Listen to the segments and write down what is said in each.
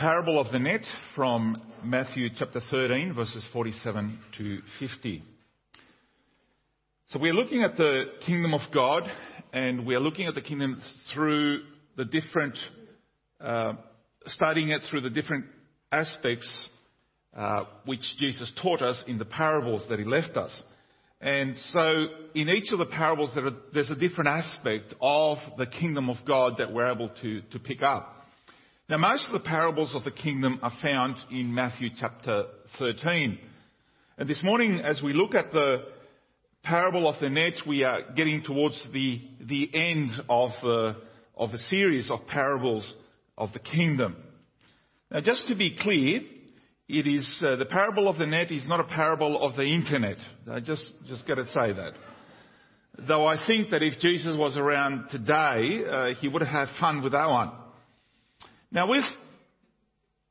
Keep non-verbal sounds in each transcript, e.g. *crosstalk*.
parable of the net from Matthew chapter 13, verses 47 to 50. So we're looking at the kingdom of God, and we are looking at the kingdom through the different, uh, studying it through the different aspects uh, which Jesus taught us in the parables that he left us. And so in each of the parables, there are, there's a different aspect of the kingdom of God that we're able to, to pick up. Now, most of the parables of the kingdom are found in Matthew chapter 13. And this morning, as we look at the parable of the net, we are getting towards the, the end of the, of the series of parables of the kingdom. Now, just to be clear, it is uh, the parable of the net is not a parable of the internet. I just just got to say that. Though I think that if Jesus was around today, uh, he would have had fun with that one. Now, with,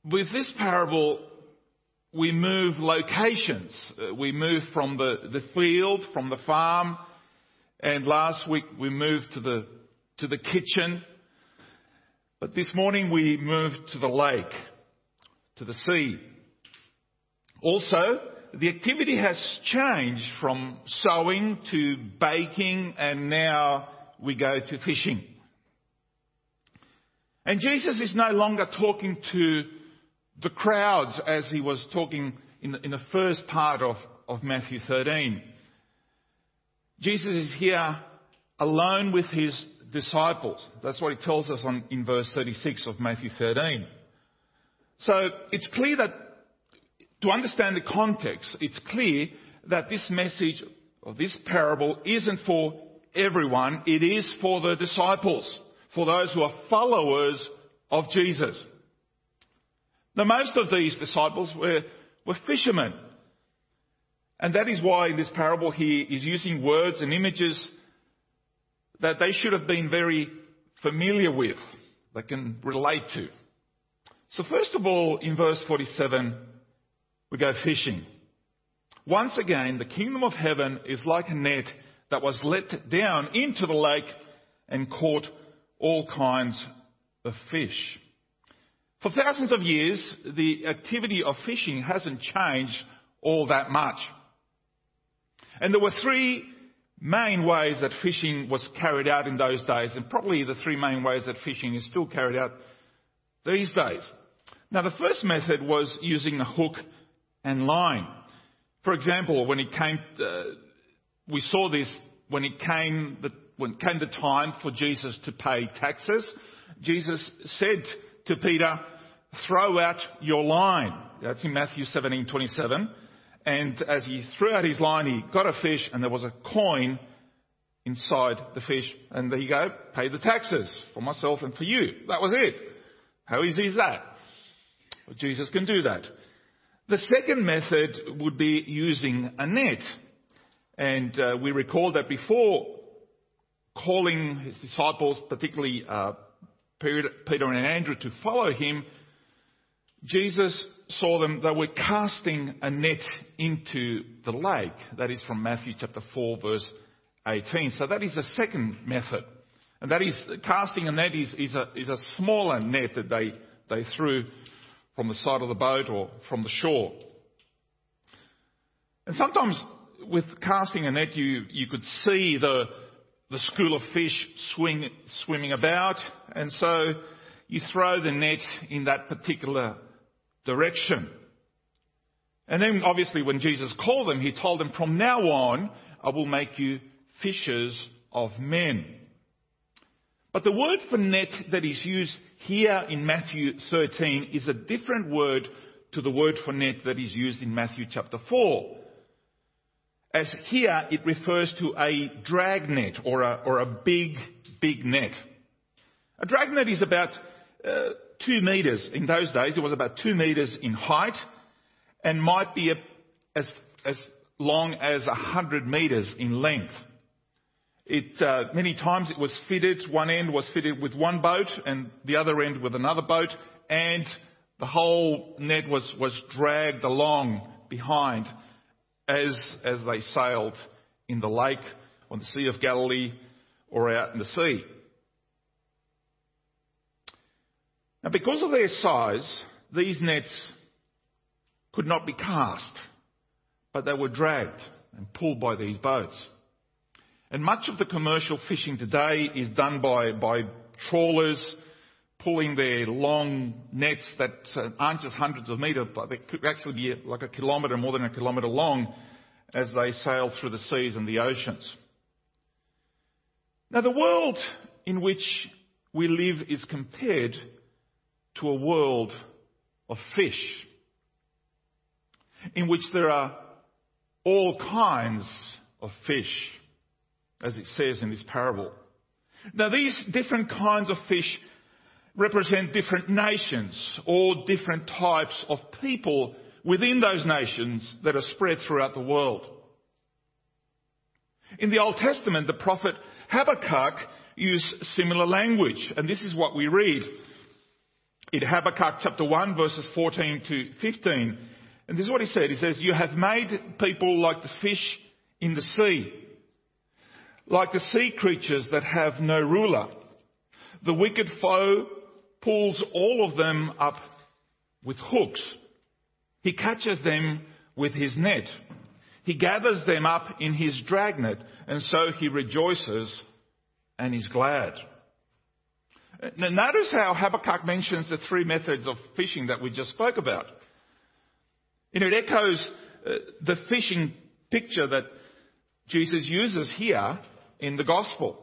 with this parable, we move locations. Uh, we move from the, the field, from the farm, and last week we moved to the, to the kitchen. But this morning we moved to the lake, to the sea. Also, the activity has changed from sowing to baking, and now we go to fishing. And Jesus is no longer talking to the crowds as he was talking in the, in the first part of, of Matthew 13. Jesus is here alone with his disciples. That's what he tells us on, in verse 36 of Matthew 13. So it's clear that to understand the context, it's clear that this message or this parable isn't for everyone, it is for the disciples for those who are followers of Jesus. Now, most of these disciples were, were fishermen. And that is why in this parable he is using words and images that they should have been very familiar with, they can relate to. So first of all, in verse 47, we go fishing. Once again, the kingdom of heaven is like a net that was let down into the lake and caught all kinds of fish. For thousands of years, the activity of fishing hasn't changed all that much. And there were three main ways that fishing was carried out in those days, and probably the three main ways that fishing is still carried out these days. Now, the first method was using a hook and line. For example, when it came, uh, we saw this when it came the when came the time for Jesus to pay taxes, Jesus said to Peter, throw out your line. That's in Matthew 17:27. And as he threw out his line, he got a fish and there was a coin inside the fish. And there you go, pay the taxes for myself and for you. That was it. How easy is that? Well, Jesus can do that. The second method would be using a net. And uh, we recall that before calling his disciples, particularly uh, Peter and Andrew, to follow him, Jesus saw them, they were casting a net into the lake. That is from Matthew chapter 4, verse 18. So that is the second method. And that is, casting a net is, is, a, is a smaller net that they, they threw from the side of the boat or from the shore. And sometimes with casting a net, you, you could see the, the school of fish swing, swimming about, and so you throw the net in that particular direction. And then obviously when Jesus called them, he told them, from now on, I will make you fishers of men. But the word for net that is used here in Matthew 13 is a different word to the word for net that is used in Matthew chapter 4 as here it refers to a dragnet or a, or a big, big net. A dragnet is about uh, two meters. In those days, it was about two meters in height and might be a, as, as long as a hundred meters in length. It, uh, many times it was fitted, one end was fitted with one boat and the other end with another boat and the whole net was, was dragged along behind as, as they sailed in the lake, on the Sea of Galilee, or out in the sea. Now, because of their size, these nets could not be cast, but they were dragged and pulled by these boats. And much of the commercial fishing today is done by, by trawlers pulling their long nets that uh, aren't just hundreds of metres, but they could actually be like a kilometre, more than a kilometre long, as they sail through the seas and the oceans. Now, the world in which we live is compared to a world of fish, in which there are all kinds of fish, as it says in this parable. Now, these different kinds of fish represent different nations or different types of people within those nations that are spread throughout the world. In the Old Testament, the prophet Habakkuk used similar language, and this is what we read in Habakkuk chapter 1 verses 14 to 15. And this is what he said. He says, You have made people like the fish in the sea, like the sea creatures that have no ruler. The wicked foe pulls all of them up with hooks. He catches them with his net. He gathers them up in his dragnet, and so he rejoices and is glad. Now, notice how Habakkuk mentions the three methods of fishing that we just spoke about. And it echoes uh, the fishing picture that Jesus uses here in the gospel.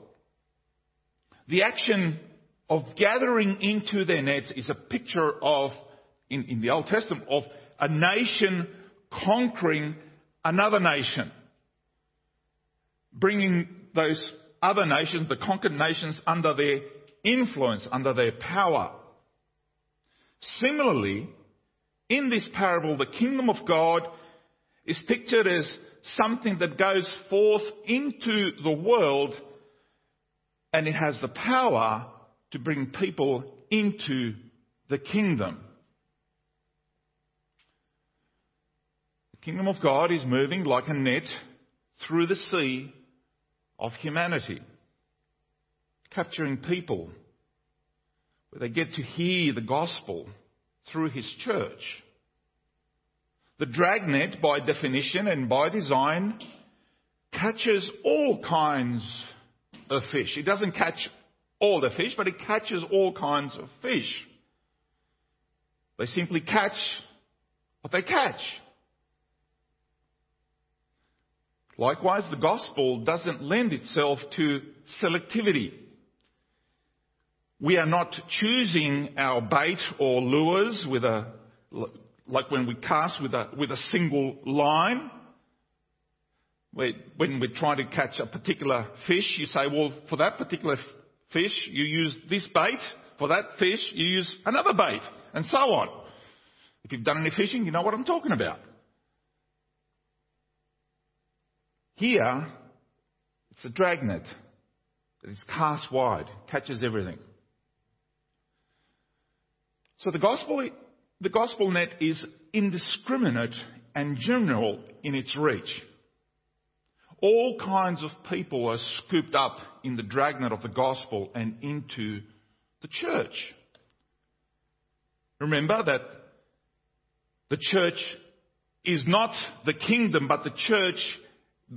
The action of gathering into their nets is a picture of, in, in the Old Testament, of a nation conquering another nation. Bringing those other nations, the conquered nations, under their influence, under their power. Similarly, in this parable, the kingdom of God is pictured as something that goes forth into the world and it has the power to bring people into the kingdom. The kingdom of God is moving like a net through the sea of humanity, capturing people where they get to hear the gospel through his church. The dragnet, by definition and by design, catches all kinds of fish. It doesn't catch all the fish, but it catches all kinds of fish. They simply catch what they catch. Likewise, the gospel doesn't lend itself to selectivity. We are not choosing our bait or lures with a, like when we cast with a, with a single line. When we're trying to catch a particular fish, you say, well, for that particular fish, you use this bait. For that fish, you use another bait, and so on. If you've done any fishing, you know what I'm talking about. Here, it's a dragnet that is cast wide, catches everything. So the gospel, the gospel net is indiscriminate and general in its reach. All kinds of people are scooped up in the dragnet of the gospel and into the church. Remember that the church is not the kingdom, but the church,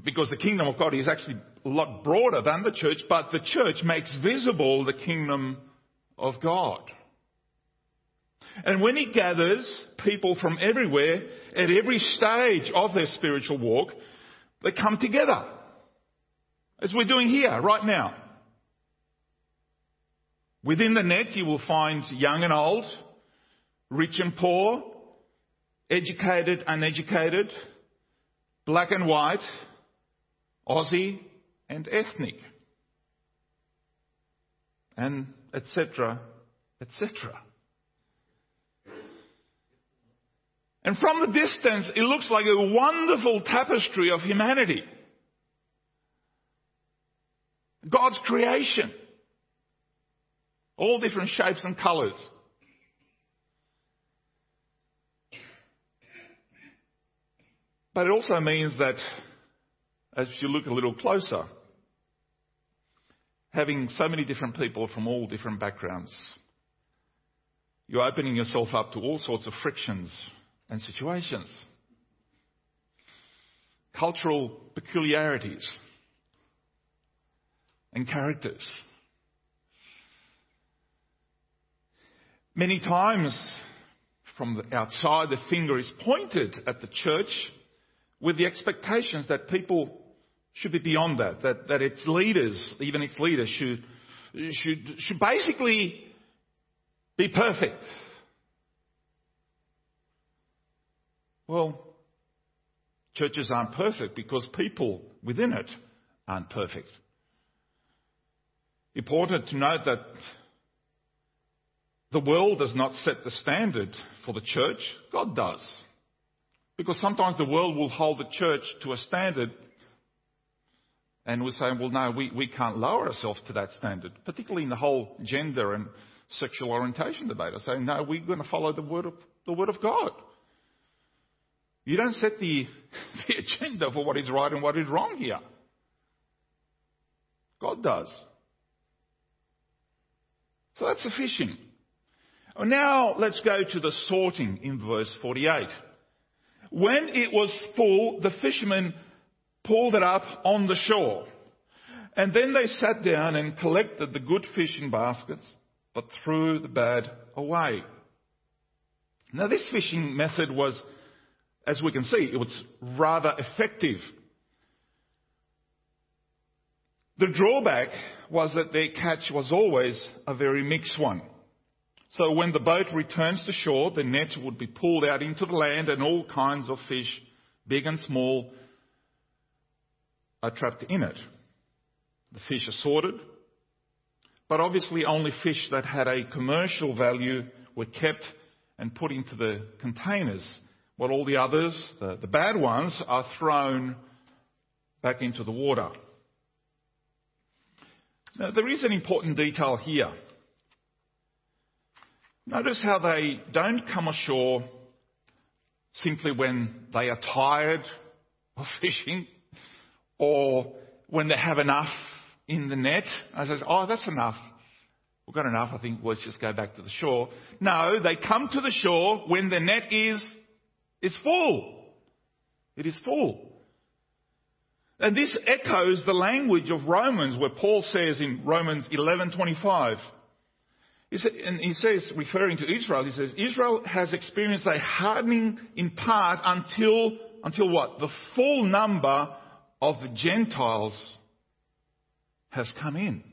because the kingdom of God is actually a lot broader than the church, but the church makes visible the kingdom of God. And when he gathers people from everywhere at every stage of their spiritual walk, they come together. As we're doing here, right now. Within the net, you will find young and old, rich and poor, educated, uneducated, black and white, Aussie and ethnic, and etc., etc. And from the distance, it looks like a wonderful tapestry of humanity. God's creation. All different shapes and colours. But it also means that as you look a little closer, having so many different people from all different backgrounds, you're opening yourself up to all sorts of frictions and situations. Cultural peculiarities and characters. Many times from the outside, the finger is pointed at the church with the expectations that people should be beyond that, that, that its leaders, even its leaders, should, should, should basically be perfect. Well, churches aren't perfect because people within it aren't perfect. Important to note that the world does not set the standard for the church, God does. Because sometimes the world will hold the church to a standard and we're saying, well, no, we, we can't lower ourselves to that standard, particularly in the whole gender and sexual orientation debate. I say, no, we're going to follow the word of, the word of God. You don't set the, *laughs* the agenda for what is right and what is wrong here. God does. So that's the fishing. Oh, now let's go to the sorting in verse 48. When it was full, the fishermen pulled it up on the shore. And then they sat down and collected the good fish in baskets, but threw the bad away. Now this fishing method was, as we can see, it was rather effective. The drawback was that their catch was always a very mixed one. So when the boat returns to shore, the net would be pulled out into the land and all kinds of fish, big and small, are trapped in it. The fish are sorted, but obviously only fish that had a commercial value were kept and put into the containers, while all the others, the, the bad ones, are thrown back into the water. Now, there is an important detail here. Notice how they don't come ashore simply when they are tired of *laughs* fishing or when they have enough in the net. I says, oh, that's enough. We've got enough. I think let's just go back to the shore. No, they come to the shore when the net is, is full. It is full. And this echoes the language of Romans where Paul says in Romans 11:25 and he says, referring to Israel, he says, Israel has experienced a hardening in part until, until what? The full number of the Gentiles has come in.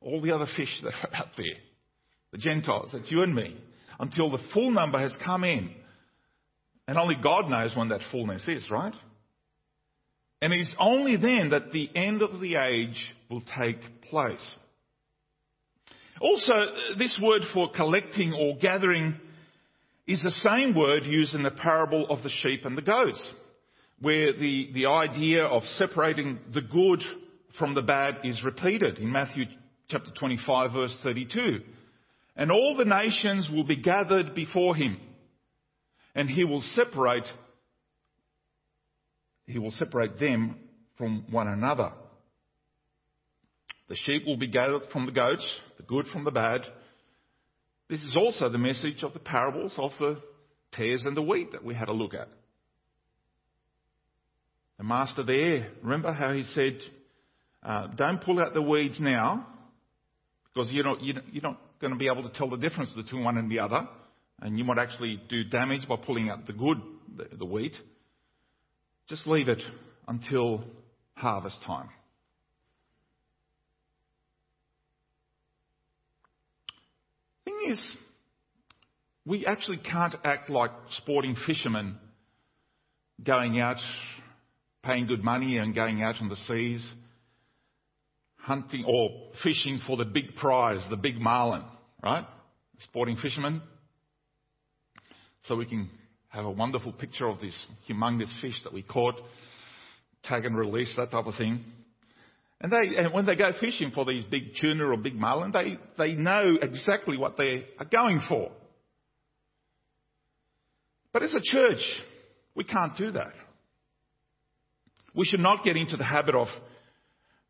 All the other fish that are out there, the Gentiles, that's you and me, until the full number has come in. And only God knows when that fullness is, right? And it's only then that the end of the age will take place. Also, this word for collecting or gathering is the same word used in the parable of the sheep and the goats, where the, the idea of separating the good from the bad is repeated in Matthew chapter 25 verse 32. And all the nations will be gathered before him, and he will separate, he will separate them from one another. The sheep will be gathered from the goats, the good from the bad. This is also the message of the parables of the tares and the wheat that we had a look at. The master there, remember how he said, uh, don't pull out the weeds now because you're not, you're not going to be able to tell the difference between one and the other. And you might actually do damage by pulling out the good, the, the wheat. Just leave it until harvest time. thing is, we actually can't act like sporting fishermen going out, paying good money and going out on the seas, hunting or fishing for the big prize, the big marlin, right? Sporting fishermen. So we can have a wonderful picture of this humongous fish that we caught, tag and release, that type of thing. And, they, and when they go fishing for these big tuna or big marlin, they, they know exactly what they are going for. But as a church, we can't do that. We should not get into the habit of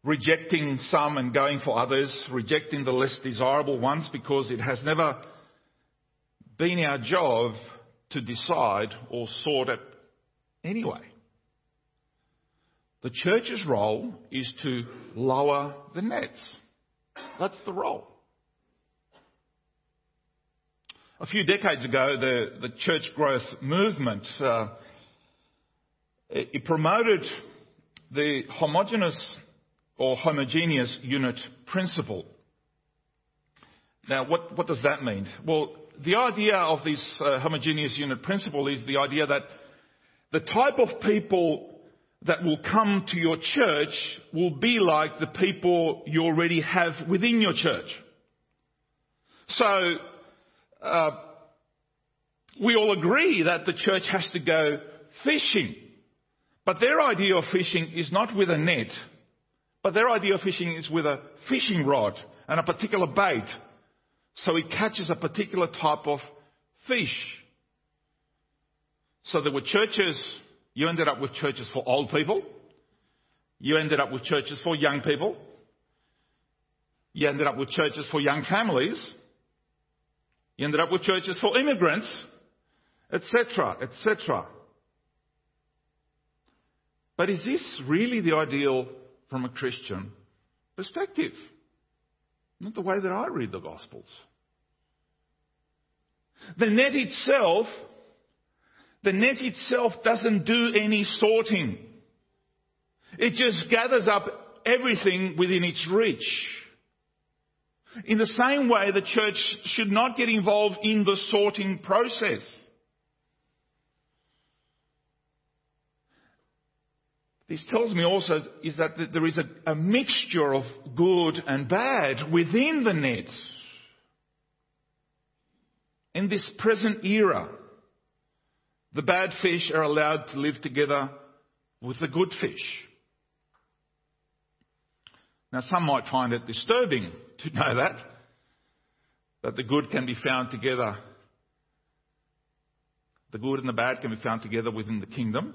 rejecting some and going for others, rejecting the less desirable ones because it has never been our job to decide or sort it anyway. The church's role is to lower the nets. That's the role. A few decades ago, the, the church growth movement uh, it, it promoted the homogeneous or homogeneous unit principle. Now, what, what does that mean? Well, the idea of this uh, homogeneous unit principle is the idea that the type of people that will come to your church will be like the people you already have within your church. So, uh, we all agree that the church has to go fishing. But their idea of fishing is not with a net, but their idea of fishing is with a fishing rod and a particular bait. So it catches a particular type of fish. So there were churches, you ended up with churches for old people. You ended up with churches for young people. You ended up with churches for young families. You ended up with churches for immigrants, etc., etc. But is this really the ideal from a Christian perspective? Not the way that I read the Gospels. The net itself, the net itself doesn't do any sorting. It just gathers up everything within its reach. In the same way, the church should not get involved in the sorting process. This tells me also is that there is a, a mixture of good and bad within the net. In this present era, the bad fish are allowed to live together with the good fish. Now, some might find it disturbing *laughs* to know that, that the good can be found together. The good and the bad can be found together within the kingdom.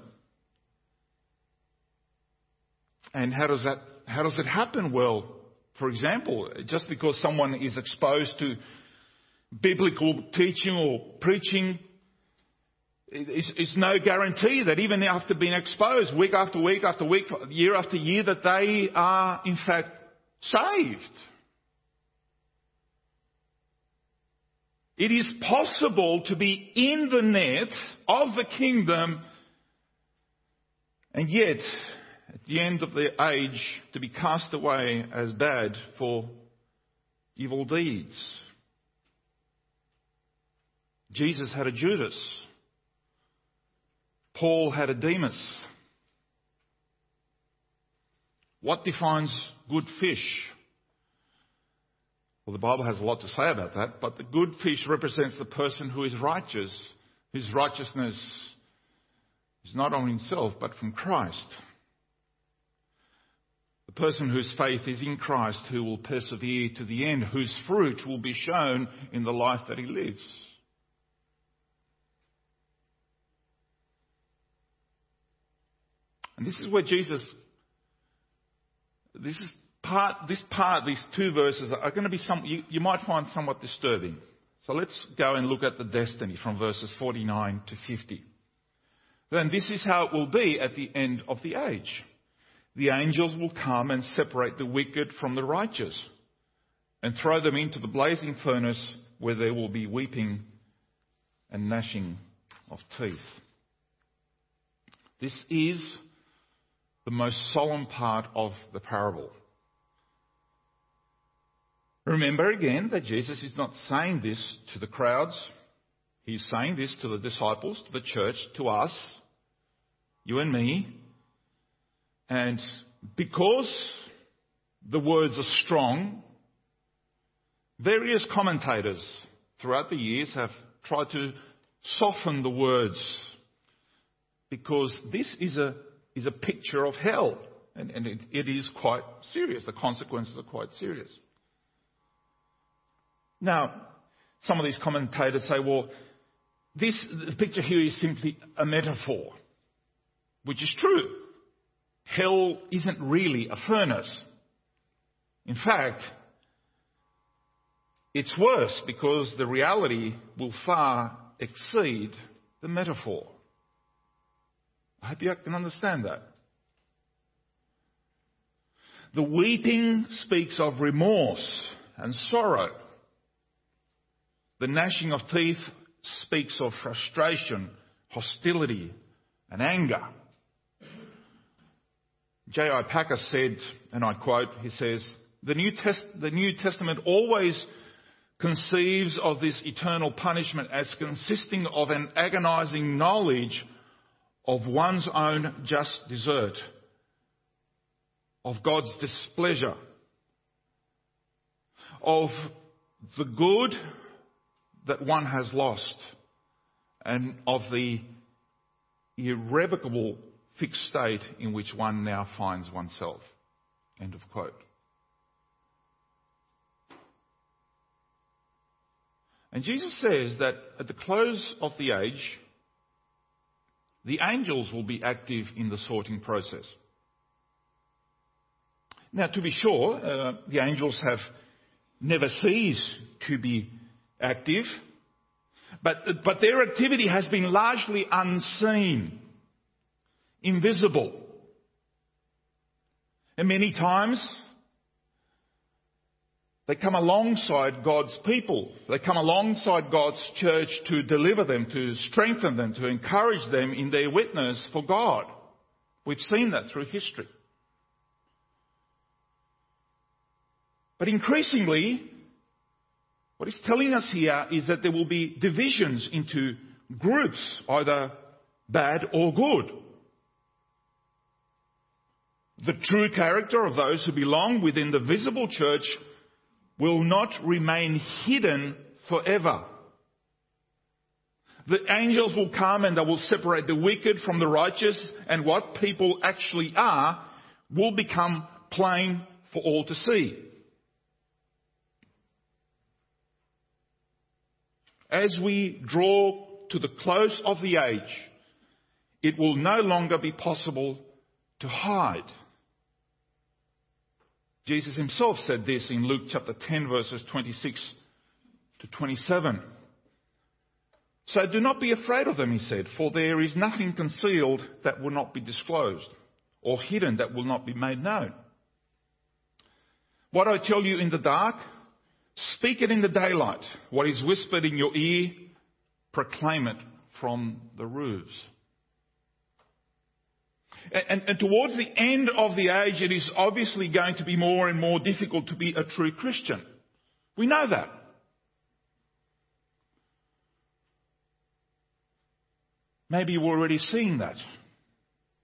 And how does that, how does it happen? Well, for example, just because someone is exposed to biblical teaching or preaching, it's, it's no guarantee that even after being exposed week after week after week, year after year, that they are in fact saved. It is possible to be in the net of the kingdom and yet at the end of the age to be cast away as bad for evil deeds. Jesus had a Judas. Paul had a Demas. What defines good fish? Well, the Bible has a lot to say about that, but the good fish represents the person who is righteous, whose righteousness is not on himself, but from Christ. The person whose faith is in Christ, who will persevere to the end, whose fruit will be shown in the life that he lives. And this is where Jesus, this is part, this part, these two verses are going to be some, you, you might find somewhat disturbing. So let's go and look at the destiny from verses 49 to 50. Then this is how it will be at the end of the age the angels will come and separate the wicked from the righteous and throw them into the blazing furnace where there will be weeping and gnashing of teeth. This is the most solemn part of the parable. Remember again that Jesus is not saying this to the crowds. He's saying this to the disciples, to the church, to us, you and me, and because the words are strong, various commentators throughout the years have tried to soften the words because this is a, is a picture of hell. And, and it, it is quite serious. The consequences are quite serious. Now, some of these commentators say, well, this the picture here is simply a metaphor, which is true. Hell isn't really a furnace. In fact, it's worse because the reality will far exceed the metaphor. I hope you can understand that. The weeping speaks of remorse and sorrow. The gnashing of teeth speaks of frustration, hostility, and anger. J.I. Packer said, and I quote, he says, the New, Test- the New Testament always conceives of this eternal punishment as consisting of an agonizing knowledge of one's own just desert, of God's displeasure, of the good that one has lost, and of the irrevocable fixed state in which one now finds oneself. End of quote. And Jesus says that at the close of the age, the angels will be active in the sorting process. Now, to be sure, uh, the angels have never ceased to be active, but, but their activity has been largely unseen, invisible. And many times, they come alongside God's people. They come alongside God's church to deliver them, to strengthen them, to encourage them in their witness for God. We've seen that through history. But increasingly, what he's telling us here is that there will be divisions into groups, either bad or good. The true character of those who belong within the visible church will not remain hidden forever. The angels will come and they will separate the wicked from the righteous and what people actually are will become plain for all to see. As we draw to the close of the age, it will no longer be possible to hide. Jesus himself said this in Luke chapter 10 verses 26 to 27. So do not be afraid of them, he said, for there is nothing concealed that will not be disclosed, or hidden that will not be made known. What I tell you in the dark, speak it in the daylight. What is whispered in your ear, proclaim it from the roofs. And, and, towards the end of the age, it is obviously going to be more and more difficult to be a true Christian. We know that. Maybe you're already seeing that.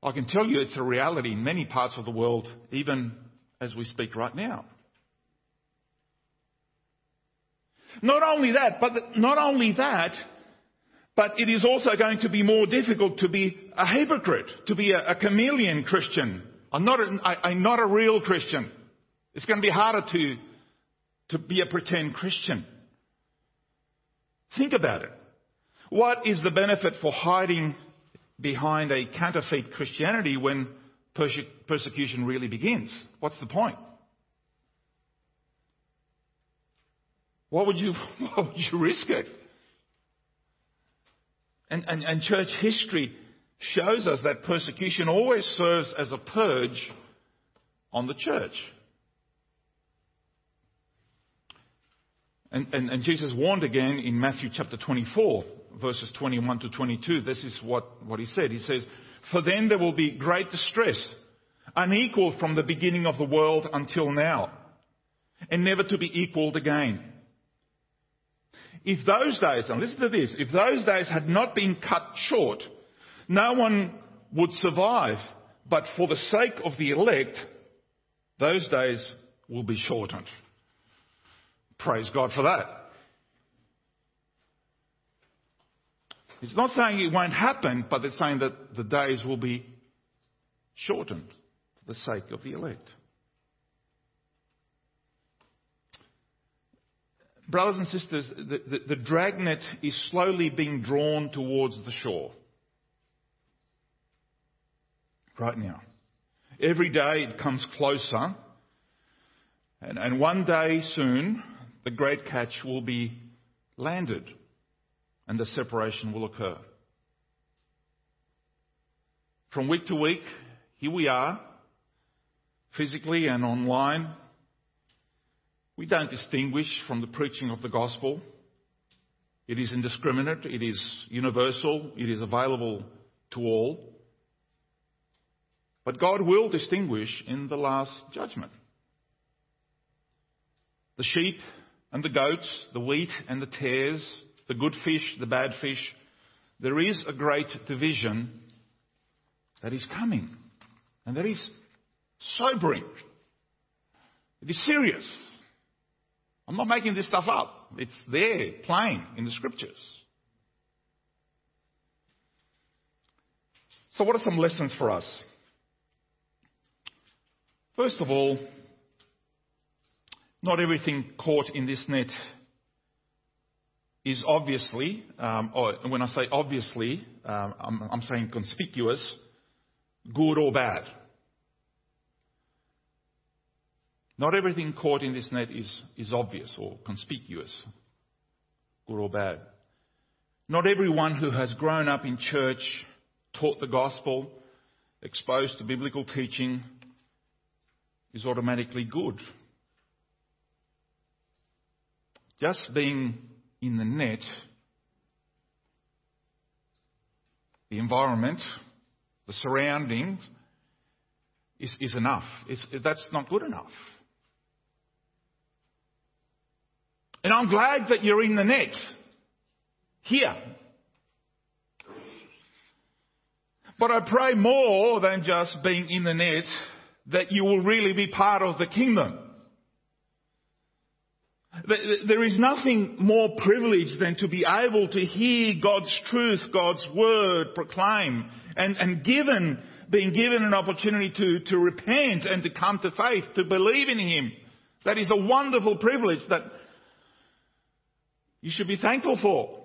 I can tell you it's a reality in many parts of the world, even as we speak right now. Not only that, but not only that, but it is also going to be more difficult to be a hypocrite, to be a, a chameleon Christian. I'm not, a, I, I'm not a real Christian. It's going to be harder to, to be a pretend Christian. Think about it. What is the benefit for hiding behind a counterfeit Christianity when perse- persecution really begins? What's the point? Why would you, *laughs* why would you risk it? And, and, and church history shows us that persecution always serves as a purge on the church. And, and, and, Jesus warned again in Matthew chapter 24, verses 21 to 22. This is what, what he said. He says, For then there will be great distress, unequaled from the beginning of the world until now, and never to be equaled again if those days, and listen to this, if those days had not been cut short, no one would survive. But for the sake of the elect, those days will be shortened. Praise God for that. It's not saying it won't happen, but it's saying that the days will be shortened for the sake of the elect. Brothers and sisters, the, the, the dragnet is slowly being drawn towards the shore. Right now. Every day it comes closer. And, and one day soon, the great catch will be landed and the separation will occur. From week to week, here we are, physically and online. We don't distinguish from the preaching of the gospel. It is indiscriminate, it is universal, it is available to all. But God will distinguish in the last judgment. The sheep and the goats, the wheat and the tares, the good fish, the bad fish, there is a great division that is coming. And that is sobering. It is serious. I'm not making this stuff up. It's there, plain in the scriptures. So, what are some lessons for us? First of all, not everything caught in this net is obviously, um, or when I say obviously, um, I'm, I'm saying conspicuous, good or bad. Not everything caught in this net is, is obvious or conspicuous, good or bad. Not everyone who has grown up in church, taught the gospel, exposed to biblical teaching, is automatically good. Just being in the net, the environment, the surroundings, is, is enough. It's, that's not good enough. And I'm glad that you're in the net. Here. But I pray more than just being in the net that you will really be part of the kingdom. There is nothing more privileged than to be able to hear God's truth, God's word proclaimed, and, and given, being given an opportunity to, to repent and to come to faith, to believe in Him. That is a wonderful privilege that you should be thankful for.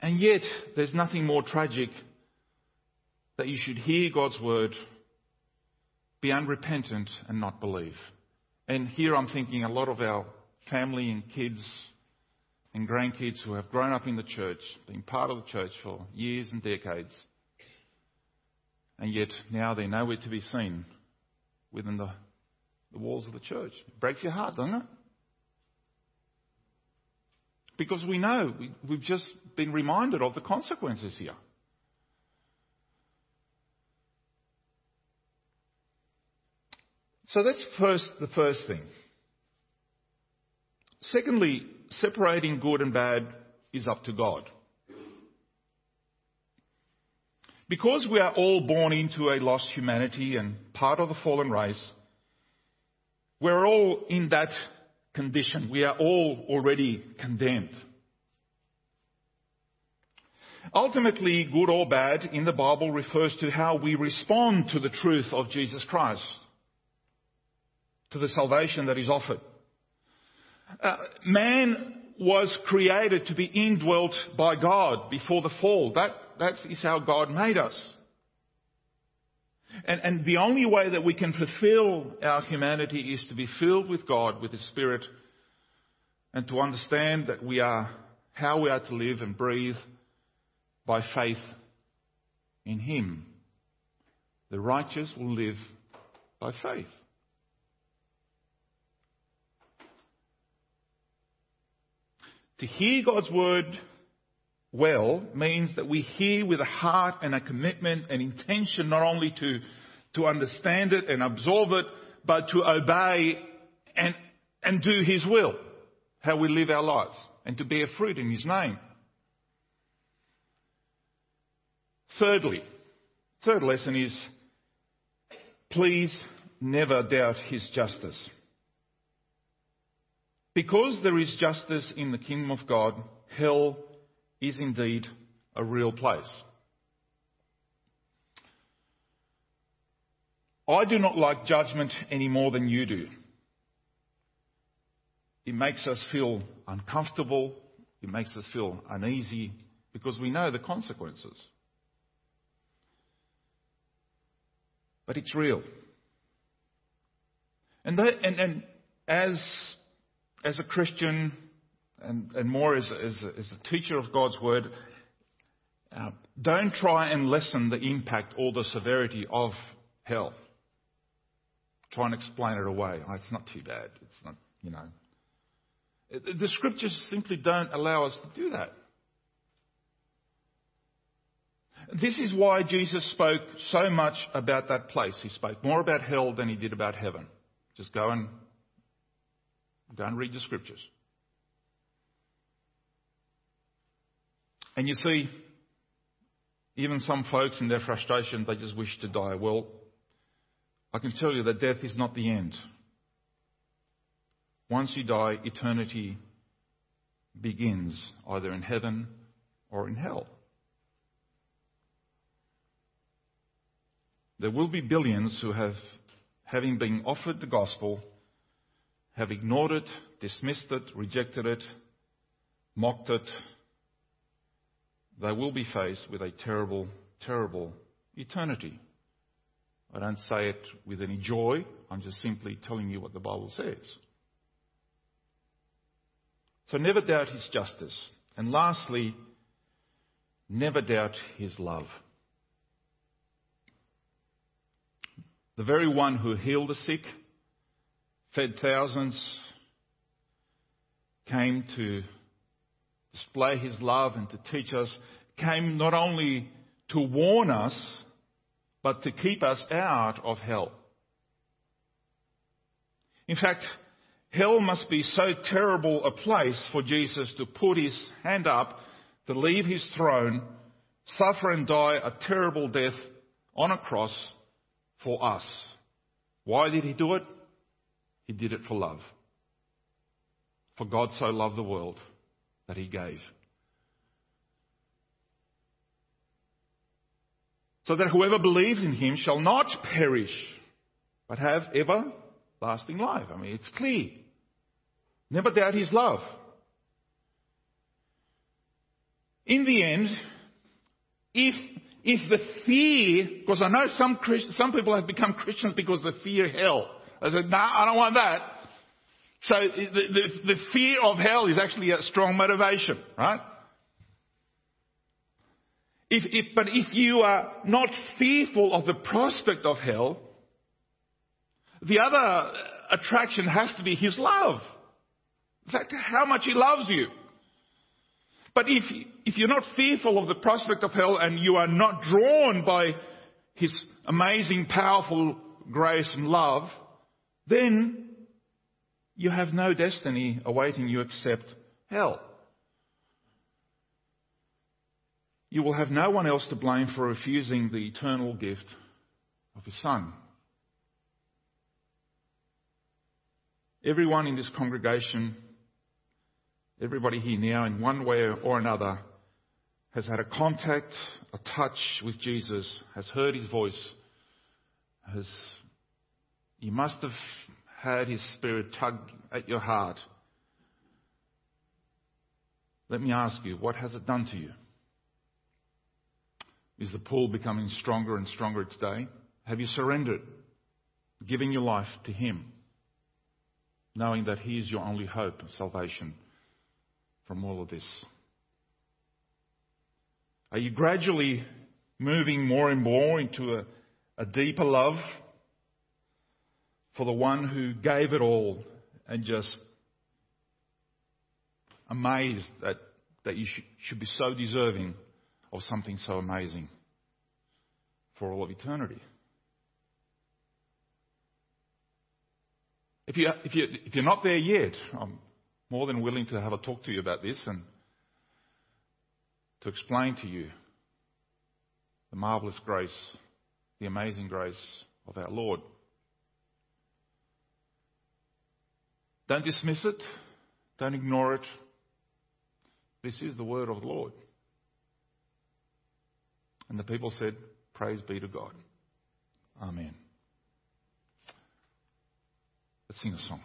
And yet, there's nothing more tragic that you should hear God's word be unrepentant and not believe. And here I'm thinking a lot of our family and kids and grandkids who have grown up in the church, been part of the church for years and decades, and yet now they're nowhere to be seen within the, the walls of the church. It breaks your heart, doesn't it? Because we know, we, we've just been reminded of the consequences here. So that's first, the first thing. Secondly, separating good and bad is up to God. Because we are all born into a lost humanity and part of the fallen race, we're all in that condition. We are all already condemned. Ultimately, good or bad in the Bible refers to how we respond to the truth of Jesus Christ to the salvation that is offered. Uh, man was created to be indwelt by God before the fall. That, that is how God made us. And, and the only way that we can fulfill our humanity is to be filled with God, with His Spirit, and to understand that we are, how we are to live and breathe by faith in Him. The righteous will live by faith. To hear God's word well means that we hear with a heart and a commitment and intention not only to, to understand it and absorb it, but to obey and, and do His will, how we live our lives, and to bear fruit in His name. Thirdly, third lesson is please never doubt His justice. Because there is justice in the kingdom of God, hell is indeed a real place. I do not like judgment any more than you do. It makes us feel uncomfortable. It makes us feel uneasy because we know the consequences. But it's real. And, that, and, and as, as a Christian and, and more as, as, as a teacher of God's Word, uh, don't try and lessen the impact or the severity of hell. Try and explain it away. Oh, it's not too bad. It's not, you know. The scriptures simply don't allow us to do that. This is why Jesus spoke so much about that place. He spoke more about hell than he did about heaven. Just go and and read the scriptures. And you see, even some folks in their frustration, they just wish to die. Well, I can tell you that death is not the end. Once you die, eternity begins either in heaven or in hell. There will be billions who have, having been offered the gospel, have ignored it, dismissed it, rejected it, mocked it. They will be faced with a terrible, terrible eternity. I don't say it with any joy. I'm just simply telling you what the Bible says. So never doubt his justice. And lastly, never doubt his love. The very one who healed the sick, fed thousands, came to display his love and to teach us, came not only to warn us, but to keep us out of hell. In fact, hell must be so terrible a place for Jesus to put his hand up, to leave his throne, suffer and die a terrible death on a cross for us. Why did he do it? He did it for love. For God so loved the world that he gave. So that whoever believes in him shall not perish, but have everlasting life. I mean, it's clear. Never doubt his love. In the end, if if the fear, because I know some, some people have become Christians because they fear hell. I said, no, nah, I don't want that. So the, the, the fear of hell is actually a strong motivation, right? If, if, but if you are not fearful of the prospect of hell, the other attraction has to be His love. Fact, how much He loves you. But if, if you're not fearful of the prospect of hell and you are not drawn by His amazing, powerful grace and love, then you have no destiny awaiting you except hell. You will have no one else to blame for refusing the eternal gift of His Son. Everyone in this congregation Everybody here now, in one way or another, has had a contact, a touch with Jesus, has heard his voice, has, you must have had his spirit tug at your heart. Let me ask you, what has it done to you? Is the pull becoming stronger and stronger today? Have you surrendered, giving your life to Him, knowing that He is your only hope of salvation? from all of this? Are you gradually moving more and more into a, a deeper love for the one who gave it all and just amazed that, that you should, should be so deserving of something so amazing for all of eternity? If, you, if, you, if you're not there yet, I'm more than willing to have a talk to you about this and to explain to you the marvelous grace, the amazing grace of our Lord. Don't dismiss it. Don't ignore it. This is the word of the Lord. And the people said, Praise be to God. Amen. Let's sing a song.